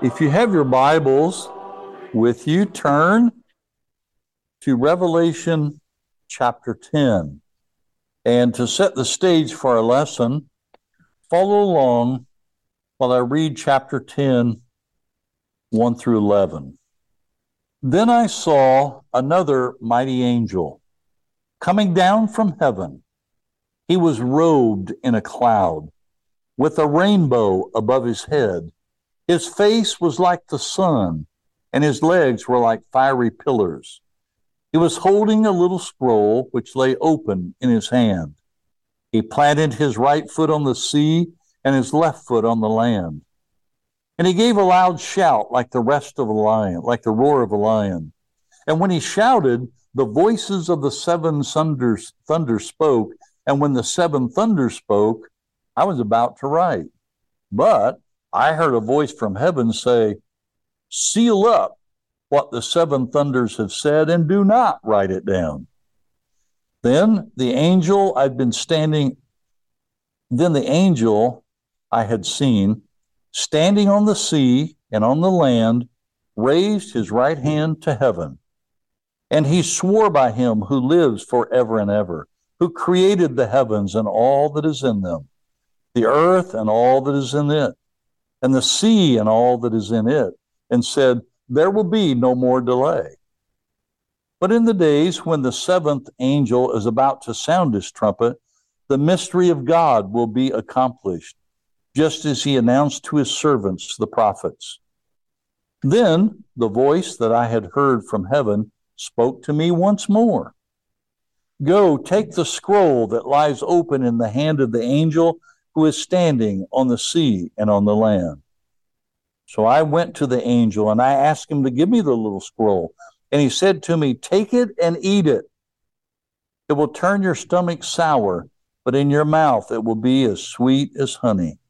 If you have your Bibles with you, turn to Revelation chapter 10. And to set the stage for our lesson, follow along while I read chapter 10, 1 through 11. Then I saw another mighty angel coming down from heaven. He was robed in a cloud with a rainbow above his head his face was like the sun, and his legs were like fiery pillars. He was holding a little scroll which lay open in his hand. He planted his right foot on the sea and his left foot on the land. And he gave a loud shout like the rest of a lion, like the roar of a lion. And when he shouted, the voices of the seven thunders, thunder spoke. And when the seven thunders spoke, I was about to write. But I heard a voice from heaven say, Seal up what the seven thunders have said and do not write it down. Then the angel I'd been standing, then the angel I had seen standing on the sea and on the land raised his right hand to heaven. And he swore by him who lives forever and ever, who created the heavens and all that is in them, the earth and all that is in it and the sea and all that is in it, and said, There will be no more delay. But in the days when the seventh angel is about to sound his trumpet, the mystery of God will be accomplished, just as he announced to his servants, the prophets. Then the voice that I had heard from heaven spoke to me once more Go, take the scroll that lies open in the hand of the angel who is standing on the sea and on the land. So I went to the angel and I asked him to give me the little scroll. And he said to me, Take it and eat it. It will turn your stomach sour, but in your mouth it will be as sweet as honey.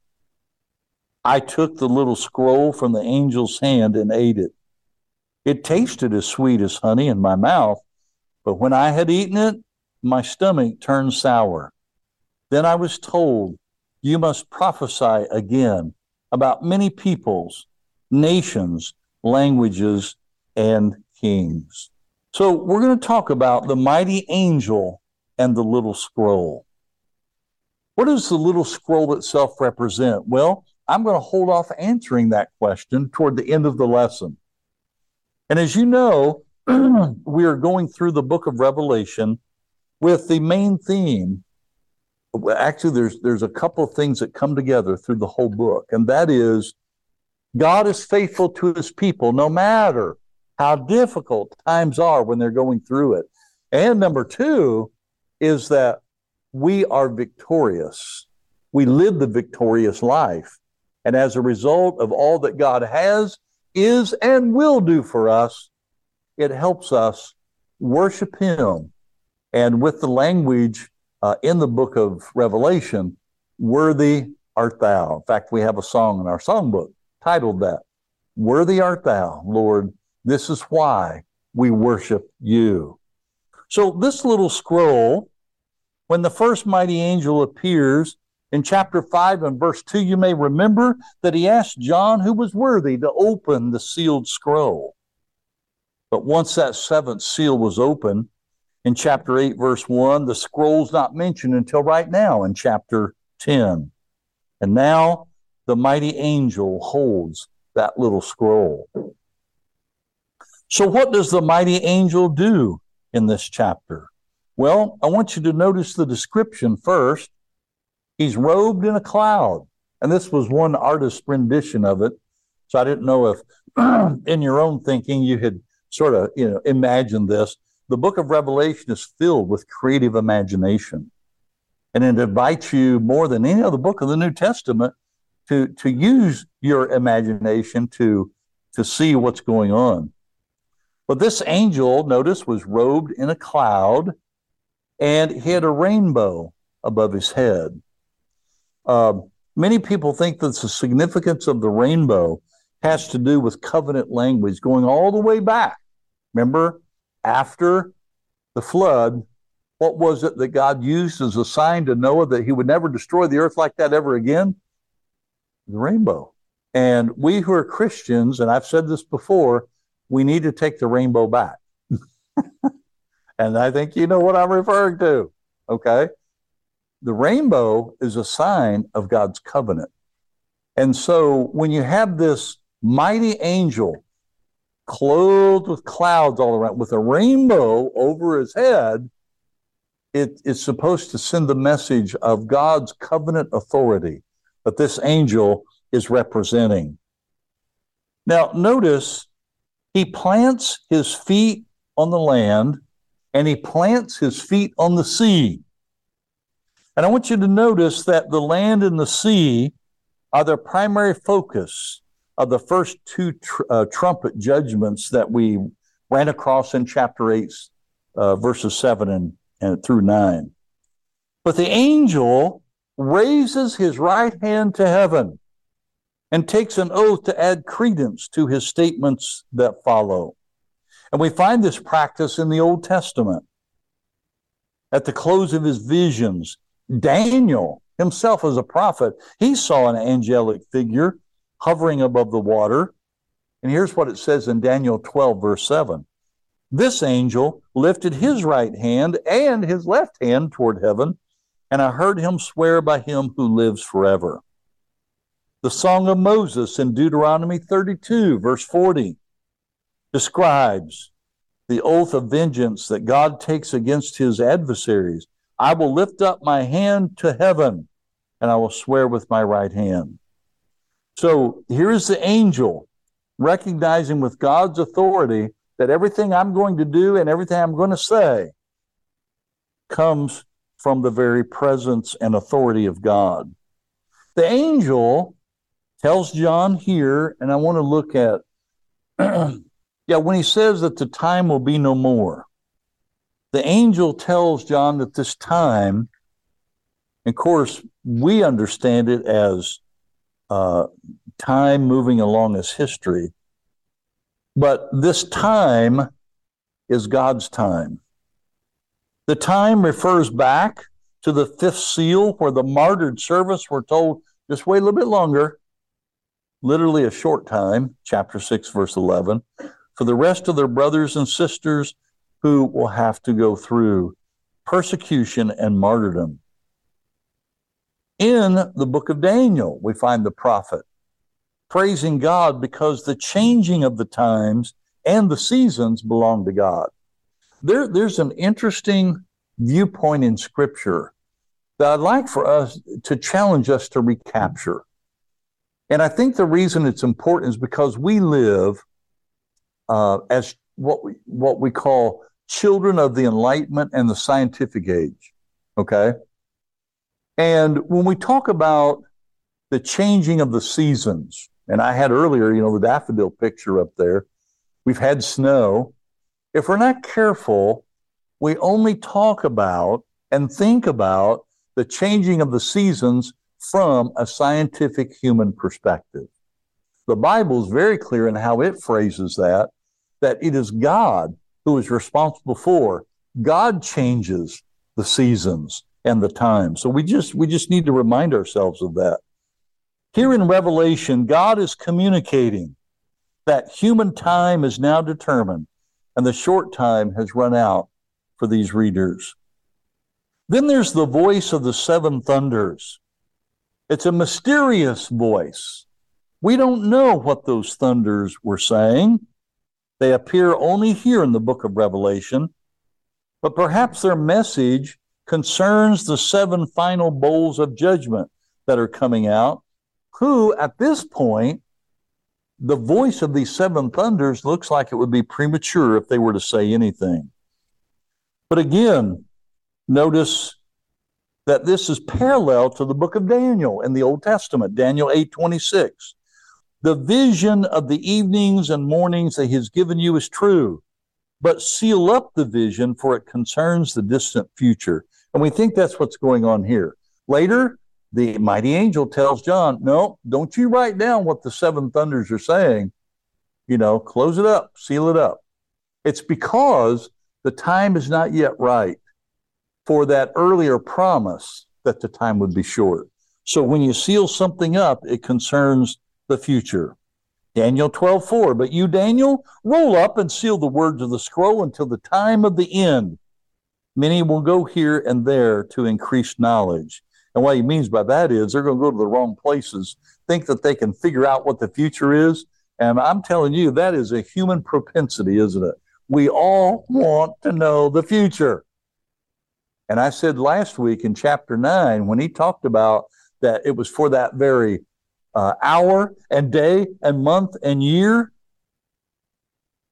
I took the little scroll from the angel's hand and ate it. It tasted as sweet as honey in my mouth, but when I had eaten it, my stomach turned sour. Then I was told, you must prophesy again about many peoples, nations, languages, and kings. So, we're going to talk about the mighty angel and the little scroll. What does the little scroll itself represent? Well, I'm going to hold off answering that question toward the end of the lesson. And as you know, we are going through the book of Revelation with the main theme actually there's there's a couple of things that come together through the whole book and that is god is faithful to his people no matter how difficult times are when they're going through it. And number two is that we are victorious. We live the victorious life. And as a result of all that god has is and will do for us it helps us worship him. And with the language uh, in the book of Revelation, Worthy art thou. In fact, we have a song in our songbook titled that Worthy art thou, Lord. This is why we worship you. So, this little scroll, when the first mighty angel appears in chapter 5 and verse 2, you may remember that he asked John who was worthy to open the sealed scroll. But once that seventh seal was opened, in chapter 8, verse 1. The scroll's not mentioned until right now in chapter 10. And now the mighty angel holds that little scroll. So, what does the mighty angel do in this chapter? Well, I want you to notice the description first. He's robed in a cloud. And this was one artist's rendition of it. So I didn't know if in your own thinking you had sort of, you know, imagined this the book of Revelation is filled with creative imagination. And it invites you more than any other book of the New Testament to, to use your imagination to, to see what's going on. But this angel, notice, was robed in a cloud and he had a rainbow above his head. Uh, many people think that the significance of the rainbow has to do with covenant language going all the way back. Remember, after the flood, what was it that God used as a sign to Noah that he would never destroy the earth like that ever again? The rainbow. And we who are Christians, and I've said this before, we need to take the rainbow back. and I think you know what I'm referring to. Okay. The rainbow is a sign of God's covenant. And so when you have this mighty angel clothed with clouds all around, with a rainbow over his head, it is supposed to send the message of God's covenant authority that this angel is representing. Now, notice he plants his feet on the land and he plants his feet on the sea. And I want you to notice that the land and the sea are their primary focus of the first two tr- uh, trumpet judgments that we ran across in chapter 8, uh, verses 7 and, and through 9. But the angel raises his right hand to heaven and takes an oath to add credence to his statements that follow. And we find this practice in the Old Testament. At the close of his visions, Daniel himself as a prophet, he saw an angelic figure hovering above the water. And here's what it says in Daniel 12, verse 7. This angel lifted his right hand and his left hand toward heaven, and I heard him swear by him who lives forever. The Song of Moses in Deuteronomy 32, verse 40, describes the oath of vengeance that God takes against his adversaries. I will lift up my hand to heaven, and I will swear with my right hand. So here is the angel recognizing with God's authority that everything I'm going to do and everything I'm going to say comes from the very presence and authority of God. The angel tells John here, and I want to look at, yeah, when he says that the time will be no more, the angel tells John that this time, of course, we understand it as uh, time moving along as history, but this time is God's time. The time refers back to the fifth seal, where the martyred servants were told, just wait a little bit longer literally a short time, chapter 6, verse 11, for the rest of their brothers and sisters who will have to go through persecution and martyrdom. In the book of Daniel, we find the prophet praising God because the changing of the times and the seasons belong to God. There, there's an interesting viewpoint in Scripture that I'd like for us to challenge us to recapture. And I think the reason it's important is because we live uh, as what we, what we call children of the Enlightenment and the scientific age. Okay. And when we talk about the changing of the seasons, and I had earlier, you know, the daffodil picture up there, we've had snow. If we're not careful, we only talk about and think about the changing of the seasons from a scientific human perspective. The Bible is very clear in how it phrases that, that it is God who is responsible for. God changes the seasons and the time. So we just we just need to remind ourselves of that. Here in Revelation, God is communicating that human time is now determined and the short time has run out for these readers. Then there's the voice of the seven thunders. It's a mysterious voice. We don't know what those thunders were saying. They appear only here in the book of Revelation, but perhaps their message concerns the seven final bowls of judgment that are coming out, who at this point, the voice of these seven thunders looks like it would be premature if they were to say anything. But again, notice that this is parallel to the book of Daniel in the Old Testament, Daniel 8 26. The vision of the evenings and mornings that he has given you is true, but seal up the vision, for it concerns the distant future. And we think that's what's going on here. Later, the mighty angel tells John, No, don't you write down what the seven thunders are saying. You know, close it up, seal it up. It's because the time is not yet right for that earlier promise that the time would be short. So when you seal something up, it concerns the future. Daniel 12, 4. But you, Daniel, roll up and seal the words of the scroll until the time of the end. Many will go here and there to increase knowledge. And what he means by that is they're going to go to the wrong places, think that they can figure out what the future is. And I'm telling you, that is a human propensity, isn't it? We all want to know the future. And I said last week in chapter nine, when he talked about that it was for that very uh, hour and day and month and year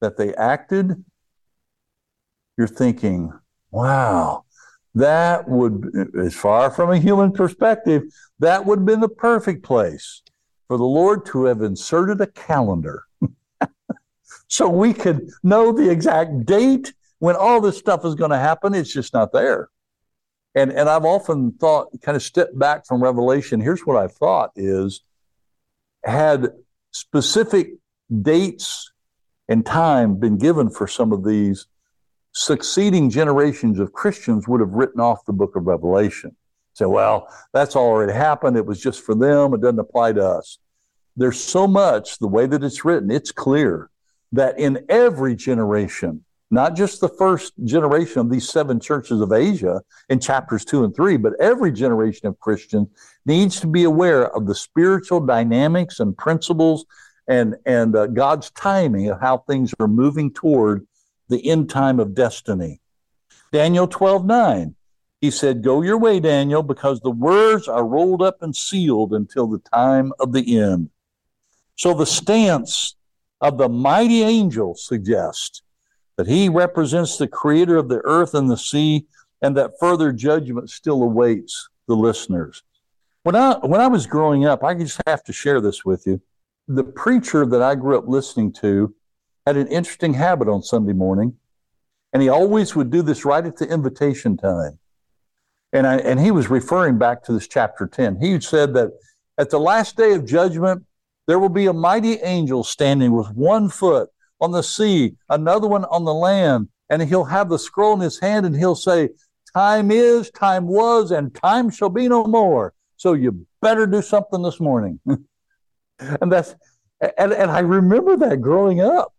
that they acted, you're thinking, wow, that would, as far from a human perspective, that would have been the perfect place for the Lord to have inserted a calendar so we could know the exact date when all this stuff is going to happen. It's just not there. And, and I've often thought, kind of step back from Revelation. Here's what I thought is had specific dates and time been given for some of these, succeeding generations of Christians would have written off the book of Revelation. Say, well, that's already happened. It was just for them. It doesn't apply to us. There's so much, the way that it's written, it's clear that in every generation, not just the first generation of these seven churches of Asia in chapters two and three, but every generation of Christians needs to be aware of the spiritual dynamics and principles and, and uh, God's timing of how things are moving toward the end time of destiny. Daniel 12 9, he said, Go your way, Daniel, because the words are rolled up and sealed until the time of the end. So the stance of the mighty angel suggests that he represents the creator of the earth and the sea, and that further judgment still awaits the listeners. When I when I was growing up, I just have to share this with you. The preacher that I grew up listening to had an interesting habit on Sunday morning, and he always would do this right at the invitation time. And I, and he was referring back to this chapter 10. He said that at the last day of judgment, there will be a mighty angel standing with one foot on the sea, another one on the land, and he'll have the scroll in his hand and he'll say, Time is, time was, and time shall be no more. So you better do something this morning. and that's and, and I remember that growing up.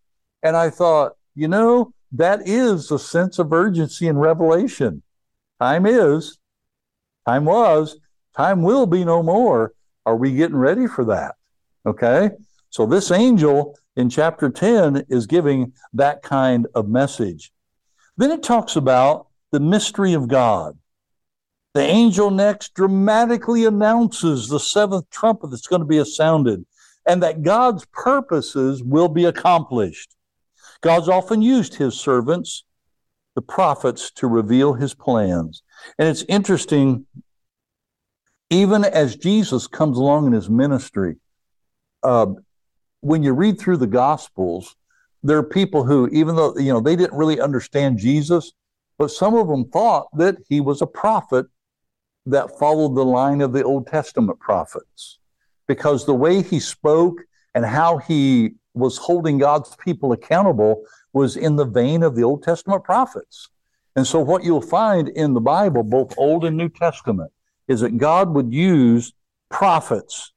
And I thought, you know, that is a sense of urgency in Revelation. Time is, time was, time will be no more. Are we getting ready for that? Okay. So this angel in chapter 10 is giving that kind of message. Then it talks about the mystery of God. The angel next dramatically announces the seventh trumpet that's going to be sounded and that God's purposes will be accomplished. God's often used his servants, the prophets, to reveal his plans. And it's interesting, even as Jesus comes along in his ministry, uh, when you read through the Gospels, there are people who, even though you know they didn't really understand Jesus, but some of them thought that he was a prophet that followed the line of the Old Testament prophets, because the way he spoke and how he was holding God's people accountable was in the vein of the Old Testament prophets. And so, what you'll find in the Bible, both Old and New Testament, is that God would use prophets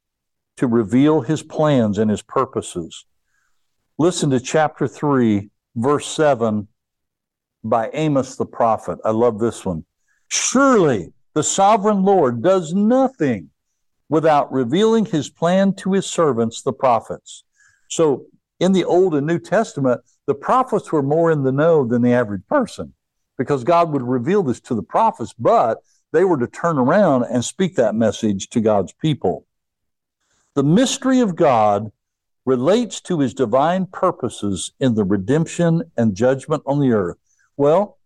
to reveal his plans and his purposes. Listen to chapter 3, verse 7 by Amos the prophet. I love this one. Surely the sovereign Lord does nothing without revealing his plan to his servants, the prophets. So in the Old and New Testament, the prophets were more in the know than the average person because God would reveal this to the prophets, but they were to turn around and speak that message to God's people. The mystery of God relates to his divine purposes in the redemption and judgment on the earth. Well,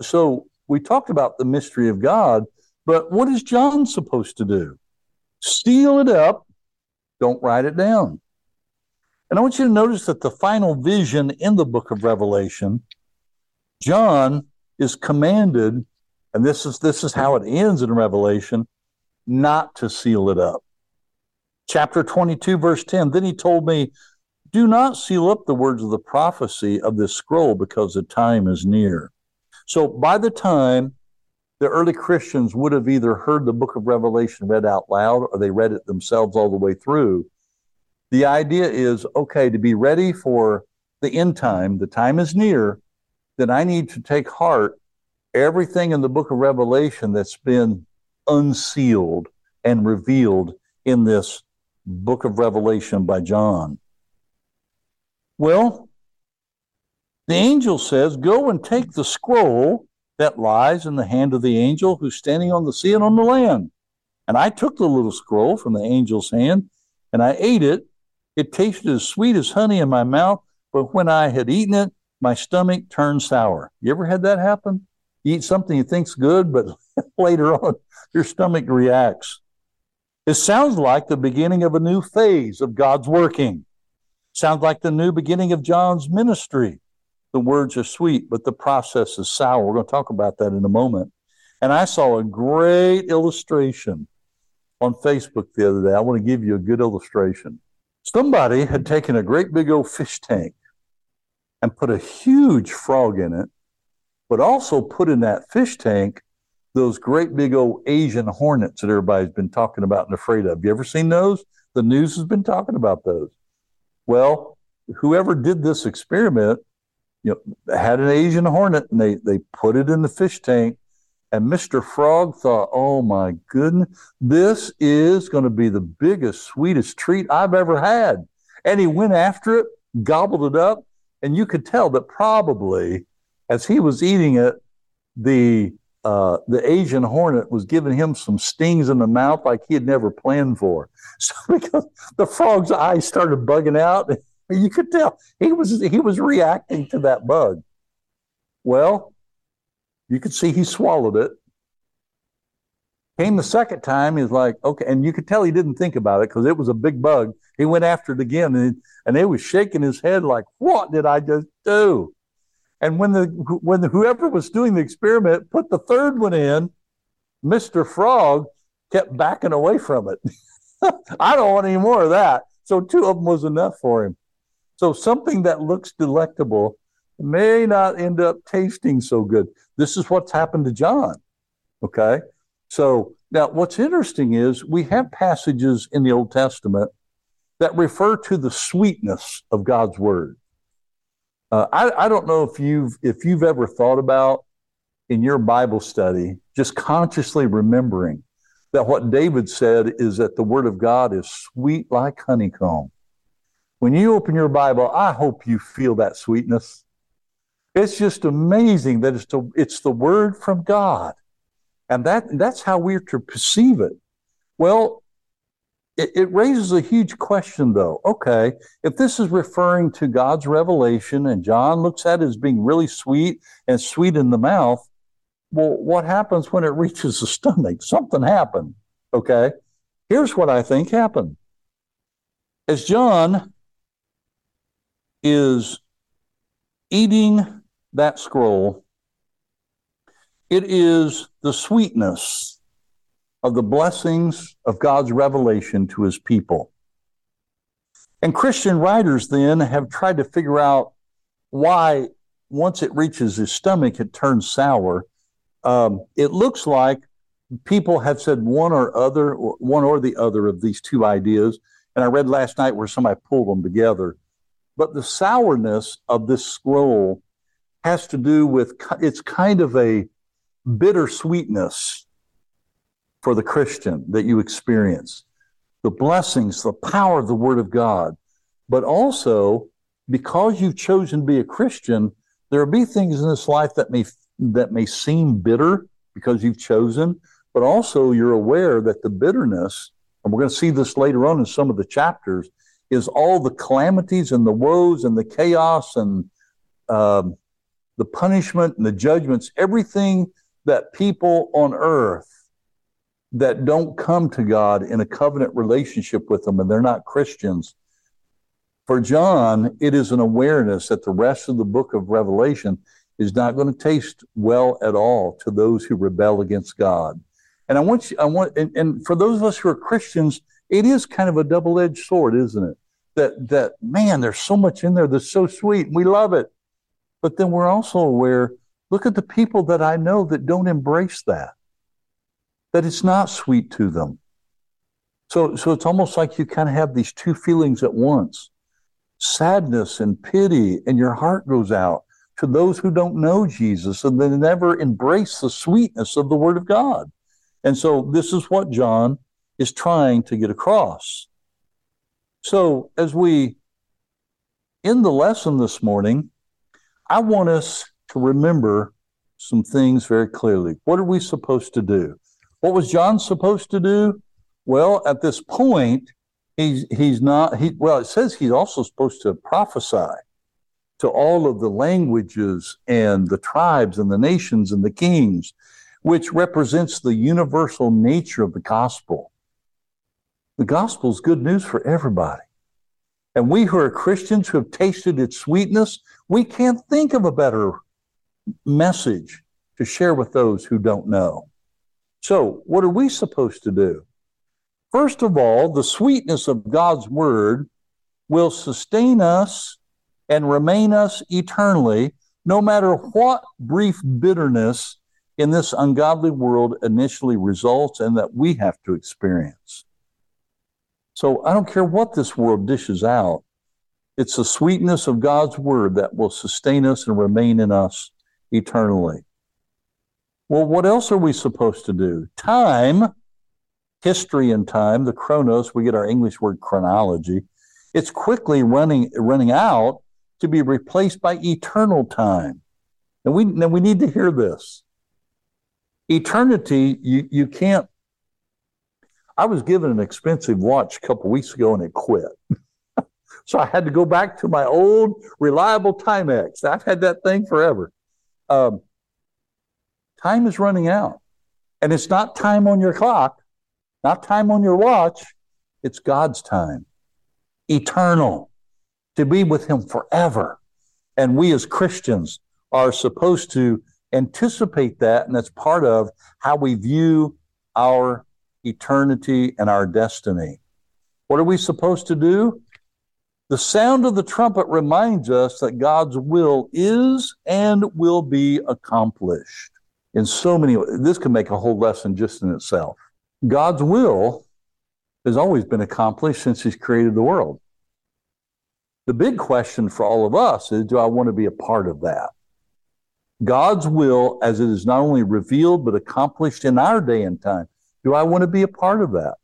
so we talked about the mystery of God, but what is John supposed to do? Steal it up, don't write it down. And I want you to notice that the final vision in the book of Revelation, John is commanded, and this is this is how it ends in Revelation, not to seal it up chapter 22, verse 10. Then he told me, Do not seal up the words of the prophecy of this scroll because the time is near. So by the time the early Christians would have either heard the book of Revelation read out loud or they read it themselves all the way through, The idea is okay, to be ready for the end time, the time is near, then I need to take heart everything in the book of Revelation that's been unsealed and revealed in this book of Revelation by John. Well, the angel says, Go and take the scroll that lies in the hand of the angel who's standing on the sea and on the land. And I took the little scroll from the angel's hand and I ate it. It tasted as sweet as honey in my mouth, but when I had eaten it, my stomach turned sour. You ever had that happen? You eat something you think's good, but later on your stomach reacts. It sounds like the beginning of a new phase of God's working. Sounds like the new beginning of John's ministry. The words are sweet, but the process is sour. We're going to talk about that in a moment. And I saw a great illustration on Facebook the other day. I want to give you a good illustration. Somebody had taken a great big old fish tank and put a huge frog in it, but also put in that fish tank those great big old Asian hornets that everybody's been talking about and afraid of. You ever seen those? The news has been talking about those. Well, whoever did this experiment, you know, had an Asian hornet and they they put it in the fish tank and Mr. Frog thought, oh my goodness, this is going to be the biggest, sweetest treat I've ever had. And he went after it, gobbled it up, and you could tell that probably as he was eating it, the uh, the Asian hornet was giving him some stings in the mouth like he had never planned for. So because the frog's eyes started bugging out, you could tell he was he was reacting to that bug. Well, you could see he swallowed it. Came the second time, he's like, okay, and you could tell he didn't think about it because it was a big bug. He went after it again, and and he was shaking his head like, "What did I just do?" And when the when the, whoever was doing the experiment put the third one in, Mr. Frog kept backing away from it. I don't want any more of that. So two of them was enough for him. So something that looks delectable may not end up tasting so good. This is what's happened to John. Okay. So now what's interesting is we have passages in the Old Testament that refer to the sweetness of God's word. Uh, I, I don't know if you've if you've ever thought about in your Bible study just consciously remembering that what David said is that the Word of God is sweet like honeycomb. When you open your Bible, I hope you feel that sweetness. It's just amazing that it's the, it's the Word from God. And that, that's how we're to perceive it. Well, it, it raises a huge question, though. Okay, if this is referring to God's revelation and John looks at it as being really sweet and sweet in the mouth, well, what happens when it reaches the stomach? Something happened. Okay, here's what I think happened. As John is eating that scroll, it is the sweetness of the blessings of God's revelation to his people. And Christian writers then have tried to figure out why, once it reaches his stomach, it turns sour. Um, it looks like people have said one or other, or one or the other of these two ideas. And I read last night where somebody pulled them together. But the sourness of this scroll has to do with it's kind of a bittersweetness for the Christian that you experience the blessings, the power of the Word of God. But also, because you've chosen to be a Christian, there will be things in this life that may that may seem bitter because you've chosen, but also you're aware that the bitterness, and we're going to see this later on in some of the chapters, is all the calamities and the woes and the chaos and um, the punishment and the judgments, everything that people on earth that don't come to God in a covenant relationship with Him and they're not Christians. For John, it is an awareness that the rest of the book of Revelation is not going to taste well at all to those who rebel against God. And I want you, I want, and, and for those of us who are Christians, it is kind of a double-edged sword, isn't it? That that man, there's so much in there that's so sweet, and we love it. But then we're also aware, look at the people that I know that don't embrace that that it's not sweet to them. So, so it's almost like you kind of have these two feelings at once sadness and pity, and your heart goes out to those who don't know Jesus and they never embrace the sweetness of the Word of God. And so, this is what John is trying to get across. So, as we end the lesson this morning, I want us to remember some things very clearly. What are we supposed to do? What was John supposed to do? Well, at this point, he's he's not he well, it says he's also supposed to prophesy to all of the languages and the tribes and the nations and the kings, which represents the universal nature of the gospel. The gospel is good news for everybody. And we who are Christians who have tasted its sweetness, we can't think of a better message to share with those who don't know. So, what are we supposed to do? First of all, the sweetness of God's word will sustain us and remain us eternally, no matter what brief bitterness in this ungodly world initially results and that we have to experience. So I don't care what this world dishes out, it's the sweetness of God's word that will sustain us and remain in us eternally. Well, what else are we supposed to do? Time, history and time, the chronos, we get our English word chronology. It's quickly running running out to be replaced by eternal time. And we and we need to hear this. Eternity, you, you can't. I was given an expensive watch a couple weeks ago and it quit. so I had to go back to my old reliable Timex. I've had that thing forever. Um, time is running out. And it's not time on your clock, not time on your watch. It's God's time, eternal, to be with Him forever. And we as Christians are supposed to anticipate that. And that's part of how we view our eternity and our destiny. What are we supposed to do? The sound of the trumpet reminds us that God's will is and will be accomplished in so many ways. This can make a whole lesson just in itself. God's will has always been accomplished since He's created the world. The big question for all of us is do I want to be a part of that? God's will, as it is not only revealed but accomplished in our day and time, do I want to be a part of that?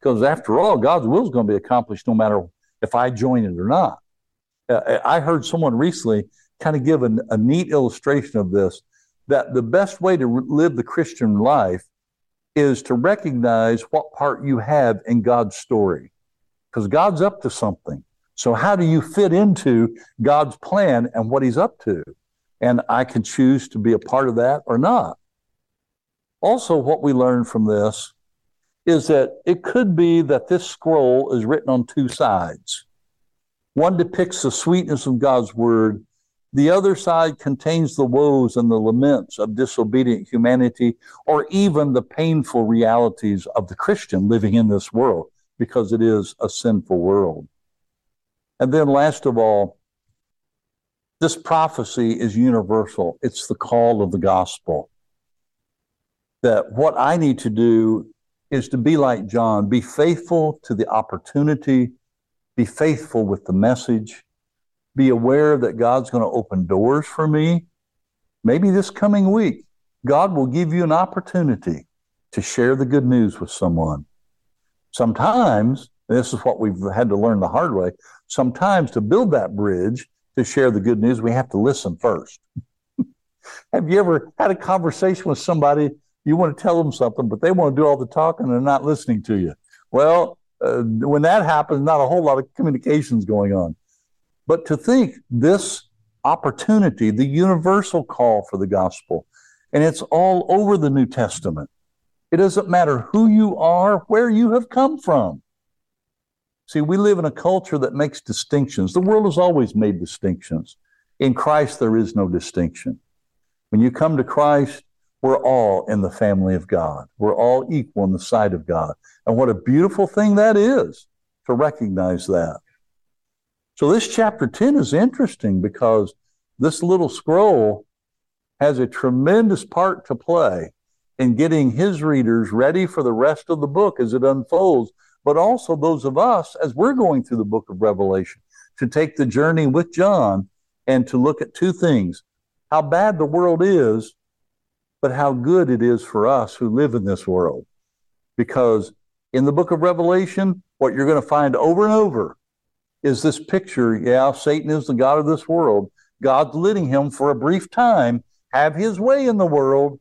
Because after all, God's will is going to be accomplished no matter if I join it or not. Uh, I heard someone recently kind of give a, a neat illustration of this that the best way to live the Christian life is to recognize what part you have in God's story. Because God's up to something. So, how do you fit into God's plan and what He's up to? And I can choose to be a part of that or not. Also, what we learn from this is that it could be that this scroll is written on two sides. One depicts the sweetness of God's word, the other side contains the woes and the laments of disobedient humanity, or even the painful realities of the Christian living in this world, because it is a sinful world. And then, last of all, this prophecy is universal. It's the call of the gospel. That what I need to do is to be like John, be faithful to the opportunity, be faithful with the message, be aware that God's going to open doors for me. Maybe this coming week, God will give you an opportunity to share the good news with someone. Sometimes, this is what we've had to learn the hard way, sometimes to build that bridge to share the good news, we have to listen first. have you ever had a conversation with somebody you want to tell them something, but they want to do all the talking and they're not listening to you. Well, uh, when that happens, not a whole lot of communications going on. But to think this opportunity, the universal call for the gospel, and it's all over the New Testament. It doesn't matter who you are, where you have come from. See, we live in a culture that makes distinctions. The world has always made distinctions. In Christ, there is no distinction. When you come to Christ, we're all in the family of God. We're all equal in the sight of God. And what a beautiful thing that is to recognize that. So, this chapter 10 is interesting because this little scroll has a tremendous part to play in getting his readers ready for the rest of the book as it unfolds but also those of us as we're going through the book of Revelation to take the journey with John and to look at two things how bad the world is, but how good it is for us who live in this world. Because in the book of Revelation, what you're going to find over and over is this picture yeah, Satan is the God of this world. God's letting him for a brief time have his way in the world.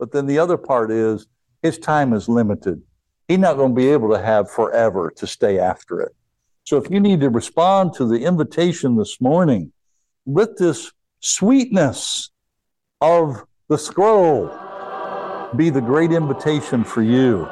But then the other part is his time is limited. He's not going to be able to have forever to stay after it. So if you need to respond to the invitation this morning with this sweetness of the scroll, be the great invitation for you